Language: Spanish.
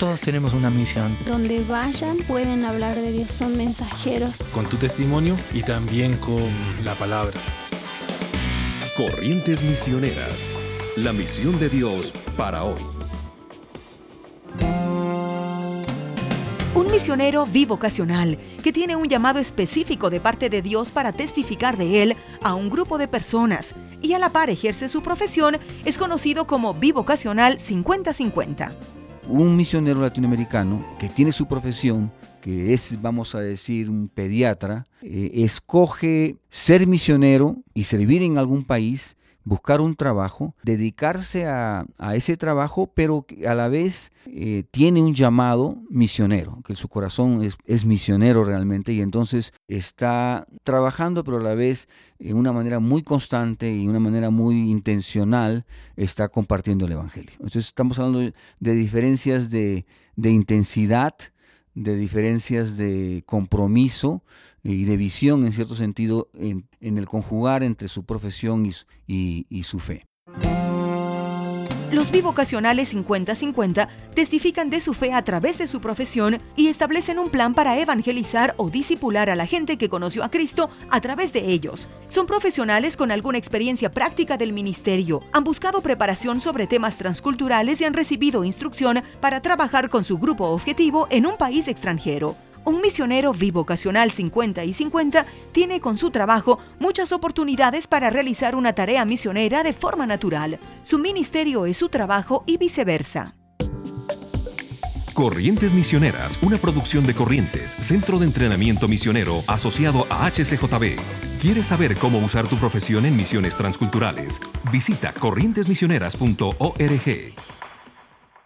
Todos tenemos una misión. Donde vayan pueden hablar de Dios, son mensajeros. Con tu testimonio y también con la palabra. Corrientes Misioneras, la misión de Dios para hoy. Un misionero bivocacional que tiene un llamado específico de parte de Dios para testificar de él a un grupo de personas y a la par ejerce su profesión es conocido como bivocacional 50-50 un misionero latinoamericano que tiene su profesión, que es, vamos a decir, un pediatra, eh, escoge ser misionero y servir en algún país buscar un trabajo, dedicarse a, ese trabajo, pero a la vez eh, tiene un llamado misionero, que su corazón es, misionero realmente y entonces está trabajando, pero a la vez en una manera muy constante y una manera muy intencional está compartiendo el Evangelio. Entonces estamos hablando de diferencias de, de intensidad, de diferencias de compromiso, y de visión en cierto sentido en, el conjugar entre su profesión y, y su fe. Los bivocacionales 50-50 testifican de su fe a través de su profesión y establecen un plan para evangelizar o disipular a la gente que conoció a Cristo a través de ellos. Son profesionales con alguna experiencia práctica del ministerio, han buscado preparación sobre temas transculturales y han recibido instrucción para trabajar con su grupo objetivo en un país extranjero. Un misionero bivocacional 50 y 50 tiene con su trabajo muchas oportunidades para realizar una tarea misionera de forma natural. Su ministerio es su trabajo y viceversa. Corrientes Misioneras, una producción de Corrientes, Centro de Entrenamiento Misionero asociado a HCJB. ¿Quieres saber cómo usar tu profesión en misiones transculturales? Visita corrientesmisioneras.org.